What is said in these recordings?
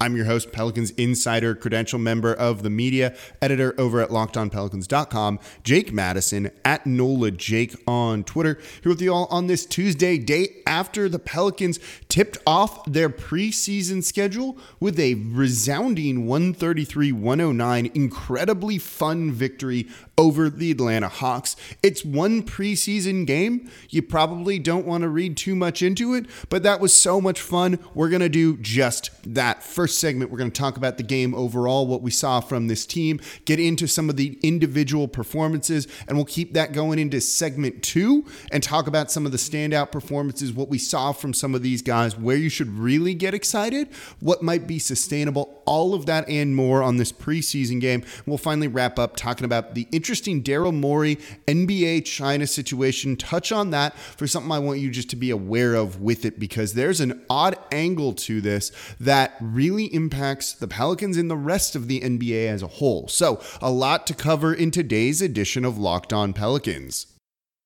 I'm your host, Pelicans Insider, credential member of the media, editor over at lockedonpelicans.com, Jake Madison at NOLA Jake on Twitter. Here with you all on this Tuesday, day after the Pelicans tipped off their preseason schedule with a resounding 133 109, incredibly fun victory over the Atlanta Hawks. It's one preseason game. You probably don't want to read too much into it, but that was so much fun. We're going to do just that. First segment, we're going to talk about the game overall, what we saw from this team, get into some of the individual performances, and we'll keep that going into segment two and talk about some of the standout performances, what we saw from some of these guys, where you should really get excited, what might be sustainable, all of that and more on this preseason game. We'll finally wrap up talking about the interesting Daryl Morey NBA China situation. Touch on that for something I want you just to be aware of with it because there's an odd angle to this that really impacts the Pelicans and the rest of the NBA as a whole. So, a lot to cover in today's edition of Locked On Pelicans.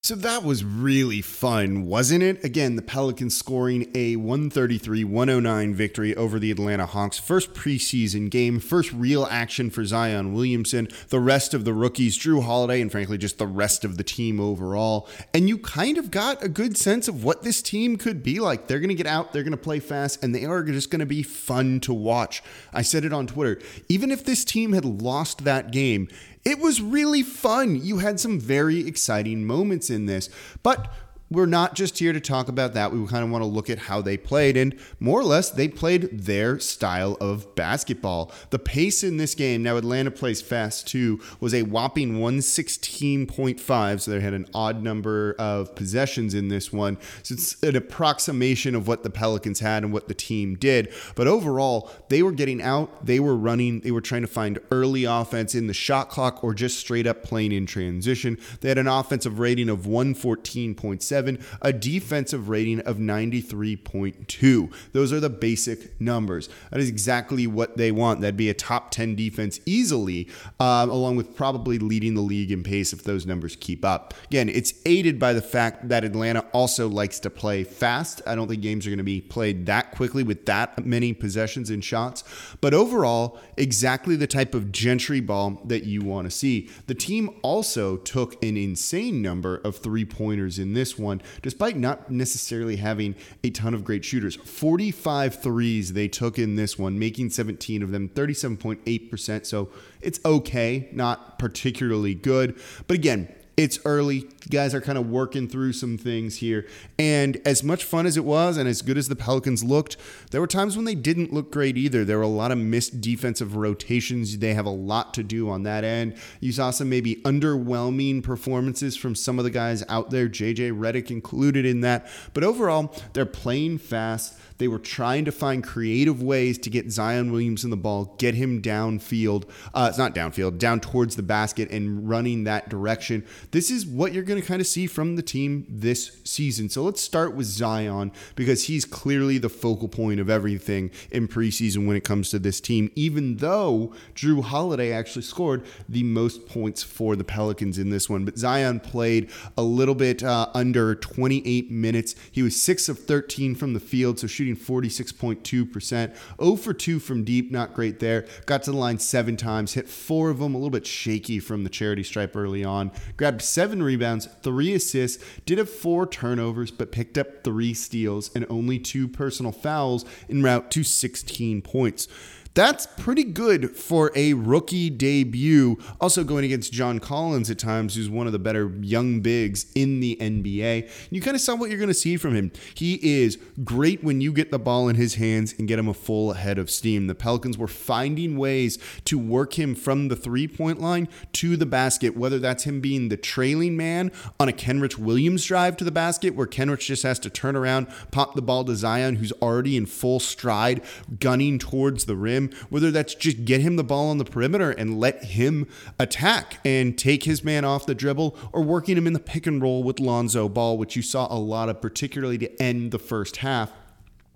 So that was really fun, wasn't it? Again, the Pelicans scoring a 133 109 victory over the Atlanta Hawks. First preseason game, first real action for Zion Williamson, the rest of the rookies, Jrue Holiday, and frankly, just the rest of the team overall. And you kind of got a good sense of what this team could be like. They're going to get out, they're going to play fast, and they are just going to be fun to watch. I said it on Twitter. Even if this team had lost that game, it was really fun. You had some very exciting moments in this, but we're not just here to talk about that. We kind of want to look at how they played, and more or less, they played their style of basketball. The pace in this game, now Atlanta plays fast too, was a whopping 116.5. So they had an odd number of possessions in this one. So it's an approximation of what the Pelicans had and what the team did. But overall, they were getting out, they were running, they were trying to find early offense in the shot clock or just straight up playing in transition. They had an offensive rating of 114.7, a defensive rating of 93.2. Those are the basic numbers. That is exactly what they want. That'd be a top 10 defense easily, um, along with probably leading the league in pace if those numbers keep up. Again, it's aided by the fact that Atlanta also likes to play fast. I don't think games are going to be played that quickly with that many possessions and shots. But overall, exactly the type of gentry ball that you want to see. The team also took an insane number of three pointers in this one, despite not necessarily having a ton of great shooters. 45 threes they took in this one, making 17 of them, 37.8%. So it's okay, not particularly good. But again, it's early. Guys are kind of working through some things here. And as much fun as it was, and as good as the Pelicans looked, there were times when they didn't look great either. There were a lot of missed defensive rotations. They have a lot to do on that end. You saw some maybe underwhelming performances from some of the guys out there, JJ Redick included in that. But overall, they're playing fast. They were trying to find creative ways to get Zion Williamson the ball, get him downfield. Uh, it's not downfield, down towards the basket and running that direction. This is what you're going to kind of see from the team this season. So let's start with Zion because he's clearly the focal point of everything in preseason when it comes to this team, even though Jrue Holiday actually scored the most points for the Pelicans in this one. But Zion played a little bit uh, under 28 minutes. He was 6 of 13 from the field, so 46.2%. 0 for 2 from deep, not great there. Got to the line seven times, hit four of them, a little bit shaky from the charity stripe early on. Grabbed seven rebounds, three assists, did have four turnovers, but picked up three steals and only two personal fouls en route to 16 points. That's pretty good for a rookie debut. Also going against John Collins at times, who's one of the better young bigs in the NBA. You kind of saw what you're going to see from him. He is great when you get the ball in his hands and get him a full head of steam. The Pelicans were finding ways to work him from the three point line to the basket, whether that's him being the trailing man on a Kenrich Williams drive to the basket, where Kenrich just has to turn around, pop the ball to Zion, who's already in full stride, gunning towards the rim him, whether that's just get him the ball on the perimeter and let him attack and take his man off the dribble, or working him in the pick and roll with Lonzo Ball, which you saw a lot of, particularly to end the first half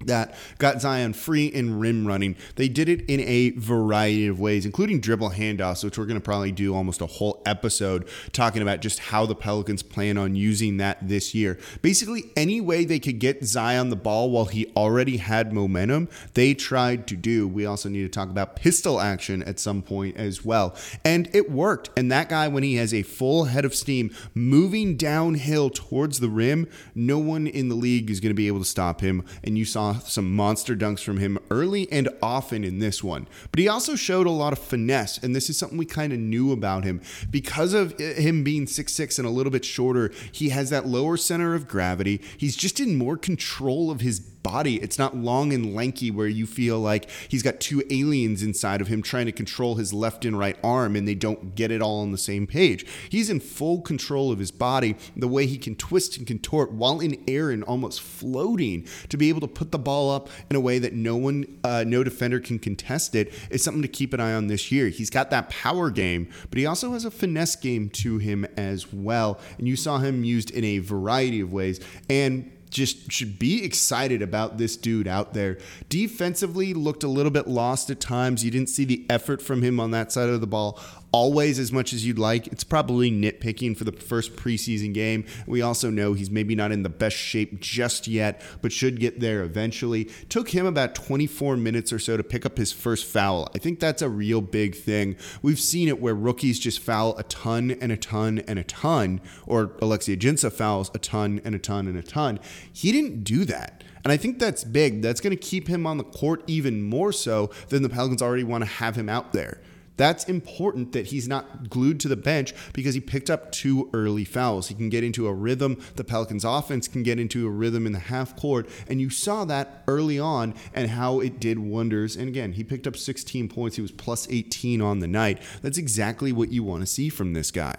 that got Zion free and rim running. They did it in a variety of ways, including dribble handoffs, which we're going to probably do almost a whole episode talking about just how the Pelicans plan on using that this year. Basically, any way they could get Zion the ball while he already had momentum, they tried to do. We also need to talk about pistol action at some point as well. And it worked. And that guy, when he has a full head of steam moving downhill towards the rim, no one in the league is going to be able to stop him. And you saw some monster dunks from him early and often in this one. But he also showed a lot of finesse, and this is something we kind of knew about him. Because of uh, him being six six and a little bit shorter, he has that lower center of gravity. He's just in more control of his body. It's not long and lanky where you feel like he's got two aliens inside of him trying to control his left and right arm and they don't get it all on the same page. He's in full control of his body, the way he can twist and contort while in air and almost floating to be able to put the ball up in a way that no one, uh, no defender can contest it is something to keep an eye on this year. He's got that power game, but he also has a finesse game to him as well. And you saw him used in a variety of ways. And just should be excited about this dude out there. Defensively, looked a little bit lost at times. You didn't see the effort from him on that side of the ball always as much as you'd like. It's probably nitpicking for the first preseason game. We also know he's maybe not in the best shape just yet, but should get there eventually. Took him about 24 minutes or so to pick up his first foul. I think that's a real big thing. We've seen it where rookies just foul a ton and a ton and a ton, or Alexis Ajinça fouls a ton and a ton and a ton. He didn't do that. And I think that's big. That's going to keep him on the court even more so than the Pelicans already want to have him out there. That's important that he's not glued to the bench because he picked up two early fouls. He can get into a rhythm. The Pelicans offense can get into a rhythm in the half court. And you saw that early on and how it did wonders. And again, he picked up 16 points. He was plus 18 on the night. That's exactly what you want to see from this guy.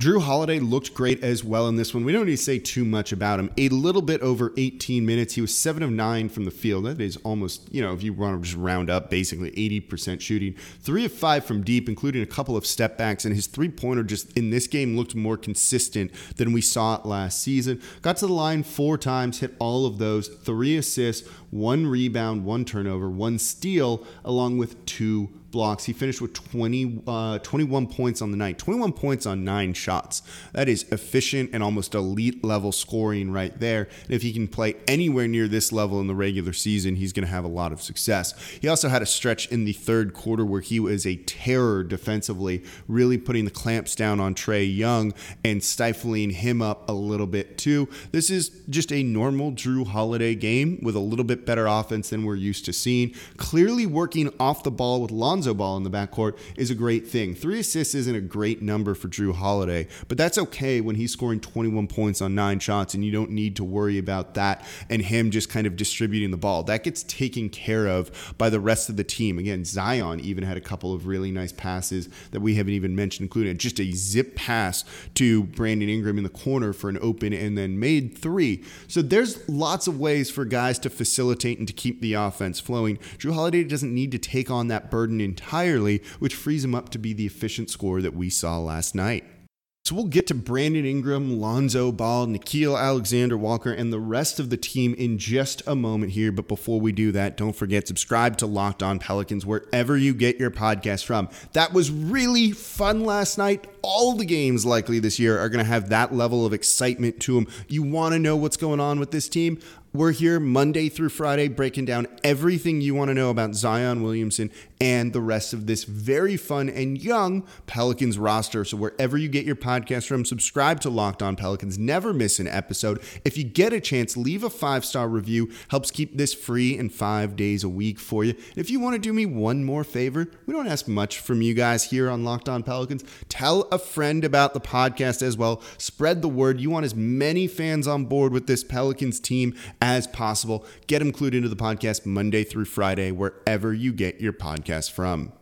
Jrue Holiday looked great as well in this one. We don't need to say too much about him. A little bit over 18 minutes. He was 7 of 9 from the field. That is almost, you know, if you want to just round up, basically 80% shooting. 3 of 5 from deep, including a couple of step backs. And his three pointer just in this game looked more consistent than we saw it last season. Got to the line four times, hit all of those. Three assists, one rebound, one turnover, one steal, along with two blocks. He finished with 20, uh, 21 points on the night, 21 points on nine shots. That is efficient and almost elite level scoring right there. And if he can play anywhere near this level in the regular season, he's going to have a lot of success. He also had a stretch in the third quarter where he was a terror defensively, really putting the clamps down on Trae Young and stifling him up a little bit too. This is just a normal Jrue Holiday game with a little bit better offense than we're used to seeing. Clearly working off the ball with Lonzo Lonzo Ball in the backcourt is a great thing. Three assists isn't a great number for Jrue Holiday, but that's okay when he's scoring 21 points on nine shots and you don't need to worry about that and him just kind of distributing the ball. That gets taken care of by the rest of the team. Again, Zion even had a couple of really nice passes that we haven't even mentioned, including just a zip pass to Brandon Ingram in the corner for an open and then made three. So there's lots of ways for guys to facilitate and to keep the offense flowing. Jrue Holiday doesn't need to take on that burden entirely, which frees him up to be the efficient scorer that we saw last night. So we'll get to Brandon Ingram, Lonzo Ball, Nickeil Alexander Walker, and the rest of the team in just a moment here. But before we do that, don't forget subscribe to Locked On Pelicans wherever you get your podcast from. That was really fun last night. All the games likely this year are going to have that level of excitement to them. You want to know what's going on with this team? We're here Monday through Friday breaking down everything you want to know about Zion Williamson and the rest of this very fun and young Pelicans roster. So, wherever you get your podcast from, subscribe to Locked On Pelicans. Never miss an episode. If you get a chance, leave a five star review. Helps keep this free and five days a week for you. And if you want to do me one more favor, we don't ask much from you guys here on Locked On Pelicans. Tell a friend about the podcast as well. Spread the word. You want as many fans on board with this Pelicans team as possible. Get them clued into the podcast Monday through Friday, wherever you get your podcast from.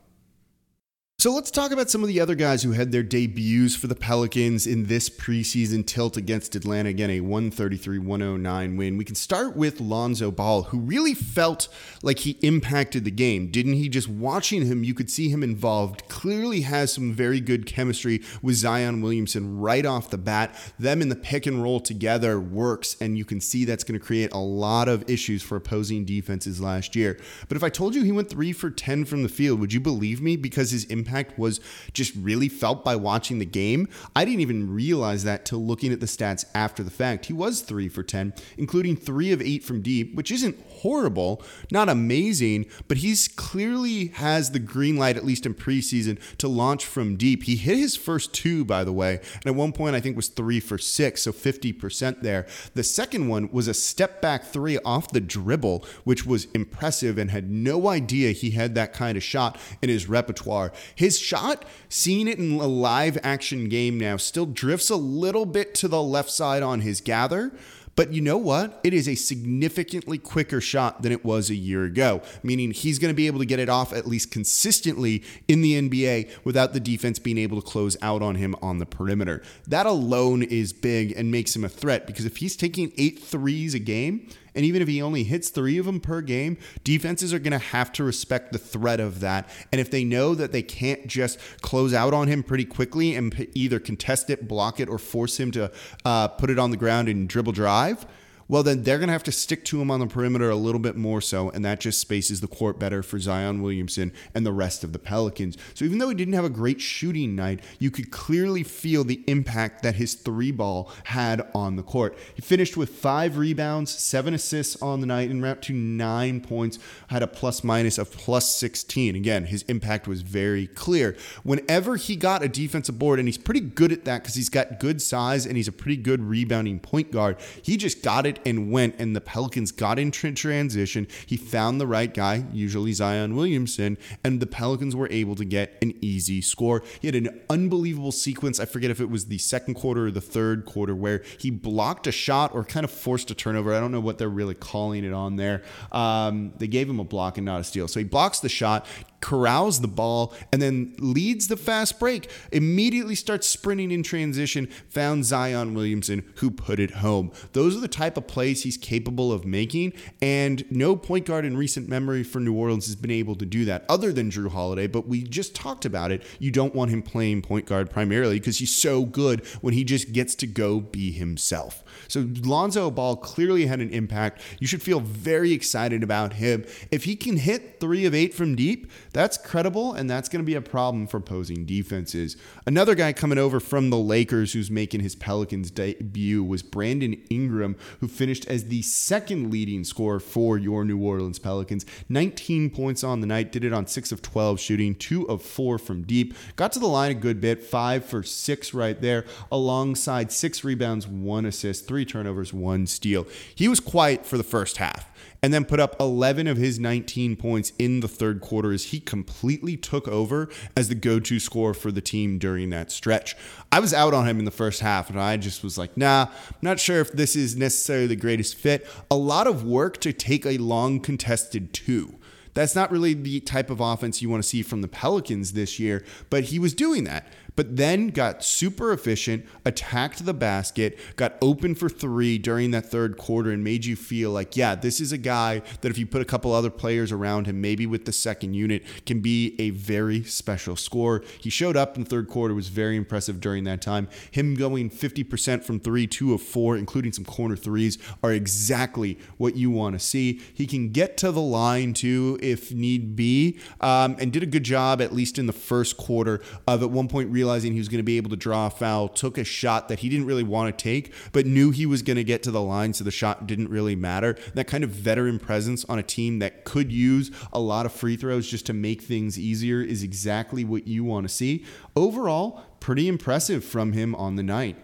So let's talk about some of the other guys who had their debuts for the Pelicans in this preseason tilt against Atlanta. Again, a 133 109 win. We can start with Lonzo Ball, who really felt like he impacted the game, didn't he? Just watching him, you could see him involved. Clearly has some very good chemistry with Zion Williamson right off the bat. Them in the pick and roll together works, and you can see that's going to create a lot of issues for opposing defenses last year. But if I told you he went three for 10 from the field, would you believe me? Because his impact impact was just really felt by watching the game. I didn't even realize that till looking at the stats after the fact. He was three for 10, including three of eight from deep, which isn't horrible, not amazing, but he's clearly has the green light, at least in preseason, to launch from deep. He hit his first two, by the way, and at one point I think was three for six, so 50% there. The second one was a step back three off the dribble, which was impressive and had no idea he had that kind of shot in his repertoire. His shot, seeing it in a live action game now, still drifts a little bit to the left side on his gather. But you know what? It is a significantly quicker shot than it was a year ago, meaning he's going to be able to get it off at least consistently in the NBA without the defense being able to close out on him on the perimeter. That alone is big and makes him a threat because if he's taking eight threes a game, and even if he only hits three of them per game, defenses are going to have to respect the threat of that. And if they know that they can't just close out on him pretty quickly and either contest it, block it, or force him to uh, put it on the ground and dribble drive, well, then they're going to have to stick to him on the perimeter a little bit more so, and that just spaces the court better for Zion Williamson and the rest of the Pelicans. So even though he didn't have a great shooting night, you could clearly feel the impact that his three ball had on the court. He finished with five rebounds, seven assists on the night, and wrapped to nine points, had a plus minus of plus 16. Again, his impact was very clear. Whenever he got a defensive board, and he's pretty good at that because he's got good size and he's a pretty good rebounding point guard, he just got it and went, and the Pelicans got into transition. He found the right guy, usually Zion Williamson, and the Pelicans were able to get an easy score. He had an unbelievable sequence. I forget if it was the second quarter or the third quarter where he blocked a shot or kind of forced a turnover. I don't know what they're really calling it on there. Um, they gave him a block and not a steal. So he blocks the shot, corrals the ball, and then leads the fast break. Immediately starts sprinting in transition, found Zion Williamson, who put it home. Those are the type of plays he's capable of making, and no point guard in recent memory for New Orleans has been able to do that, other than Jrue Holiday. But we just talked about it. You don't want him playing point guard primarily because he's so good when he just gets to go be himself. So Lonzo Ball clearly had an impact. You should feel very excited about him. If he can hit three of eight from deep, that's credible, and that's going to be a problem for opposing defenses. Another guy coming over from the Lakers who's making his Pelicans debut was Brandon Ingram, who finished as the second leading scorer for your New Orleans Pelicans. 19 points on the night, did it on 6 of 12 shooting, 2 of 4 from deep. Got to the line a good bit, 5 for 6 right there, alongside 6 rebounds, 1 assist, 3 turnovers, 1 steal. He was quiet for the first half and then put up 11 of his 19 points in the third quarter as he completely took over as the go to scorer for the team during that stretch. I was out on him in the first half, and I just was like, nah, I'm not sure if this is necessarily the greatest fit. A lot of work to take a long contested two. That's not really the type of offense you want to see from the Pelicans this year, but he was doing that but then got super efficient, attacked the basket, got open for three during that third quarter, and made you feel like, yeah, this is a guy that if you put a couple other players around him, maybe with the second unit, can be a very special scorer. He showed up in the third quarter, was very impressive during that time. Him going 50% from three, two of four, including some corner threes, are exactly what you want to see. He can get to the line too if need be, um, and did a good job, at least in the first quarter, of at one point realizing realizing he was going to be able to draw a foul, took a shot that he didn't really want to take, but knew he was going to get to the line, so the shot didn't really matter. That kind of veteran presence on a team that could use a lot of free throws just to make things easier is exactly what you want to see. Overall, pretty impressive from him on the night.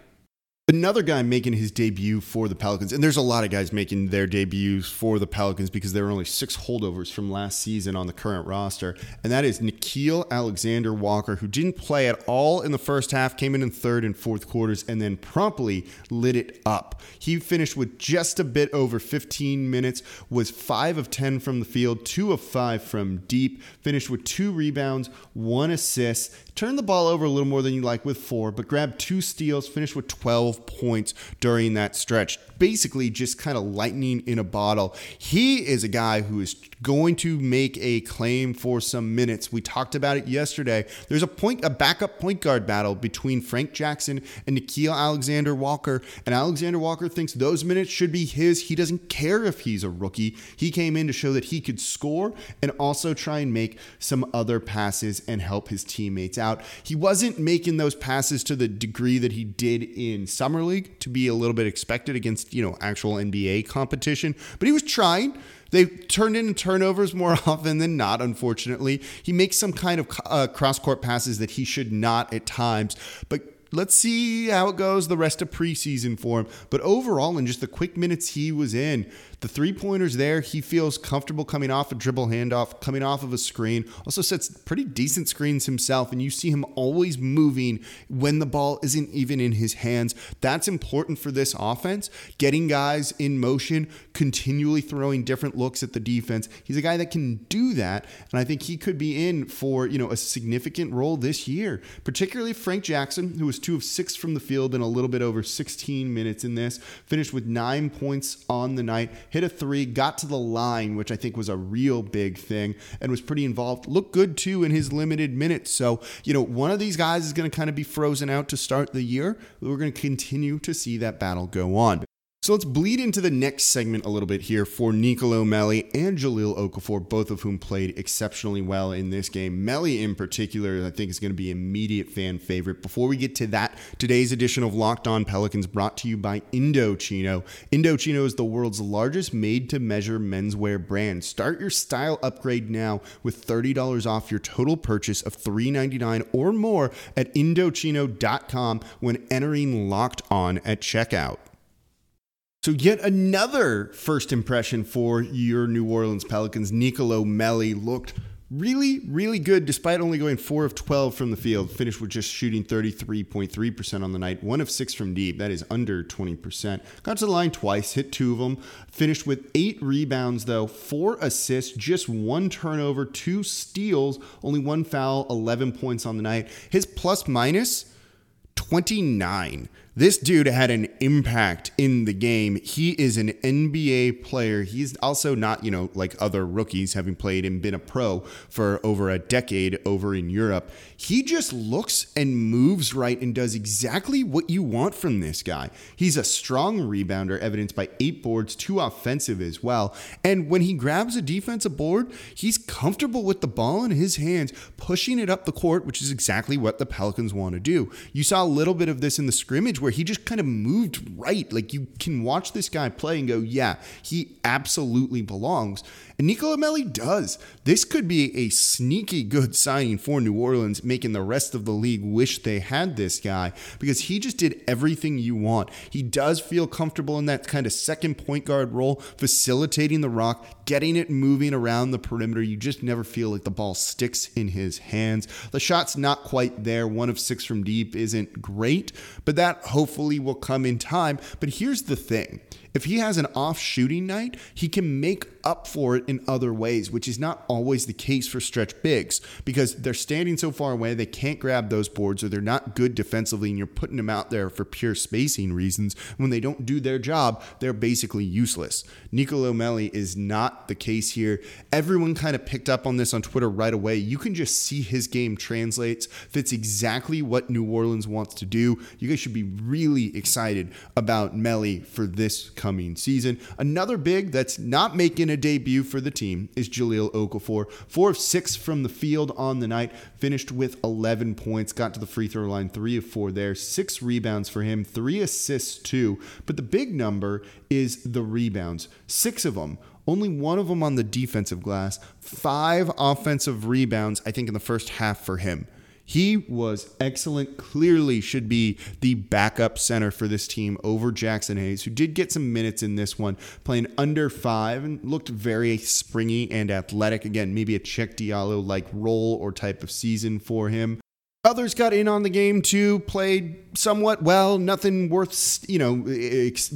Another guy making his debut for the Pelicans, and there's a lot of guys making their debuts for the Pelicans because there were only six holdovers from last season on the current roster, and that is Nickeil Alexander Walker, who didn't play at all in the first half, came in in third and fourth quarters, and then promptly lit it up. He finished with just a bit over 15 minutes, was 5 of 10 from the field, 2 of 5 from deep, finished with two rebounds, one assist, turned the ball over a little more than you like with four, but grabbed two steals, finished with 12 points during that stretch. Basically, just kind of lightning in a bottle. He is a guy who is going to make a claim for some minutes. We talked about it yesterday. There's a point, a backup point guard battle between Frank Jackson and Nickeil Alexander Walker, and Alexander Walker thinks those minutes should be his. He doesn't care if he's a rookie. He came in to show that he could score and also try and make some other passes and help his teammates out. He wasn't making those passes to the degree that he did in summer league to be a little bit expected against, you know, actual NBA competition, but he was trying. They turned in turnovers more often than not, unfortunately. He makes some kind of uh, cross court passes that he should not at times, but let's see how it goes the rest of preseason for him. But overall, in just the quick minutes he was in, the three pointers there, he feels comfortable coming off a dribble handoff, coming off of a screen. Also sets pretty decent screens himself, and you see him always moving when the ball isn't even in his hands. That's important for this offense. Getting guys in motion, continually throwing different looks at the defense. He's a guy that can do that, and I think he could be in for you know a significant role this year. Particularly Frank Jackson, who was two of six from the field in a little bit over 16 minutes in this, finished with nine points on the night hit a three, got to the line, which I think was a real big thing, and was pretty involved. Looked good too in his limited minutes. So, you know, one of these guys is going to kind of be frozen out to start the year. We're going to continue to see that battle go on. So let's bleed into the next segment a little bit here for Nicolo Melli and Jahlil Okafor, both of whom played exceptionally well in this game. Melli, in particular, I think is going to be immediate fan favorite. Before we get to that, today's edition of Locked On Pelicans brought to you by Indochino. Indochino is the world's largest made-to-measure menswear brand. Start your style upgrade now with $30 off your total purchase of $3.99 or more at Indochino.com when entering Locked On at checkout. So, yet another first impression for your New Orleans Pelicans. Nicolo Melli looked really, really good despite only going 4 of 12 from the field. Finished with just shooting 33.3% on the night, 1 of 6 from deep. That is under 20%. Got to the line twice, hit two of them. Finished with 8 rebounds, though, 4 assists, just 1 turnover, 2 steals, only 1 foul, 11 points on the night. His plus minus 29. This dude had an impact in the game. He is an NBA player. He's also not, you know, like other rookies having played and been a pro for over a decade over in Europe. He just looks and moves right and does exactly what you want from this guy. He's a strong rebounder, evidenced by eight boards, two offensive as well. And when he grabs a defensive board, he's comfortable with the ball in his hands, pushing it up the court, which is exactly what the Pelicans want to do. You saw a little bit of this in the scrimmage where he just kind of moved right. Like you can watch this guy play and go, yeah, he absolutely belongs. And Nicolo Melli does. This could be a sneaky good signing for New Orleans, making the rest of the league wish they had this guy because he just did everything you want. He does feel comfortable in that kind of second point guard role, facilitating the rock, getting it moving around the perimeter. You just never feel like the ball sticks in his hands. The shot's not quite there. One of six from deep isn't great, but that hopefully will come in time. But here's the thing if he has an off shooting night, he can make up for it in other ways, which is not always the case for stretch bigs because they're standing so far away, they can't grab those boards or they're not good defensively, and you're putting them out there for pure spacing reasons. When they don't do their job, they're basically useless. Nicolo Melli is not the case here. Everyone kind of picked up on this on Twitter right away. You can just see his game translates, fits exactly what New Orleans wants to do. You guys should be really excited about Melli for this coming season. Another big that's not making a debut for the team is Jahlil Okafor. Four of six from the field on the night, finished with 11 points, got to the free throw line, three of four there, six rebounds for him, three assists too. But the big number is the rebounds, six of them only one of them on the defensive glass, five offensive rebounds, I think, in the first half for him. He was excellent, clearly should be the backup center for this team over Jaxson Hayes, who did get some minutes in this one, playing under five and looked very springy and athletic. Again, maybe a Cheick Diallo like role or type of season for him. Others got in on the game too, played somewhat well, nothing worth, you know,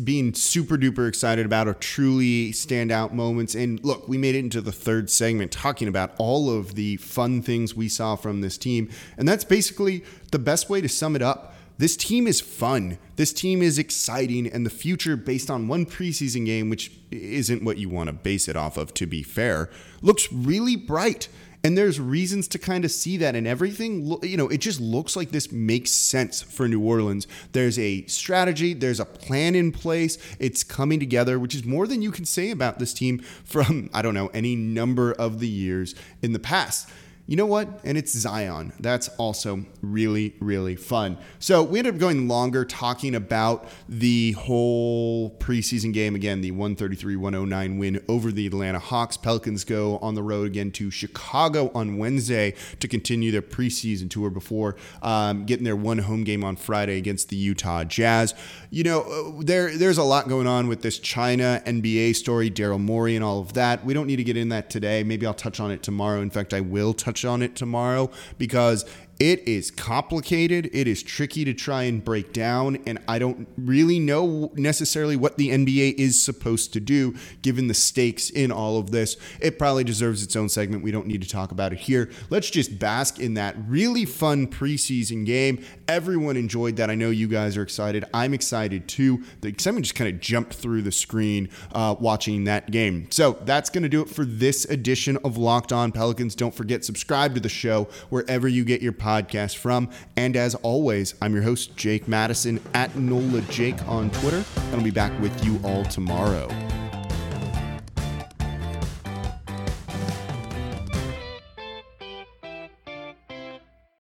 being super duper excited about or truly standout moments. And look, we made it into the third segment talking about all of the fun things we saw from this team. And that's basically the best way to sum it up. This team is fun. This team is exciting, and the future, based on one preseason game, which isn't what you want to base it off of, to be fair, looks really bright. And there's reasons to kind of see that and everything. You know, it just looks like this makes sense for New Orleans. There's a strategy, there's a plan in place. It's coming together, which is more than you can say about this team from, I don't know, any number of the years in the past you know what? And it's Zion. That's also really, really fun. So we ended up going longer talking about the whole preseason game. Again, the 133 109 win over the Atlanta Hawks. Pelicans go on the road again to Chicago on Wednesday to continue their preseason tour before um, getting their one home game on Friday against the Utah Jazz. You know, uh, there there's a lot going on with this China NBA story, Daryl Morey, and all of that. We don't need to get in that today. Maybe I'll touch on it tomorrow. In fact, I will touch touch on it tomorrow because it is complicated. It is tricky to try and break down. And I don't really know necessarily what the NBA is supposed to do given the stakes in all of this. It probably deserves its own segment. We don't need to talk about it here. Let's just bask in that really fun preseason game. Everyone enjoyed that. I know you guys are excited. I'm excited too. The excitement just kind of jumped through the screen uh, watching that game. So that's going to do it for this edition of Locked On Pelicans. Don't forget, subscribe to the show wherever you get your podcast podcast from. And as always, I'm your host, Jake Madison at NOLA Jake on Twitter. And I'll be back with you all tomorrow.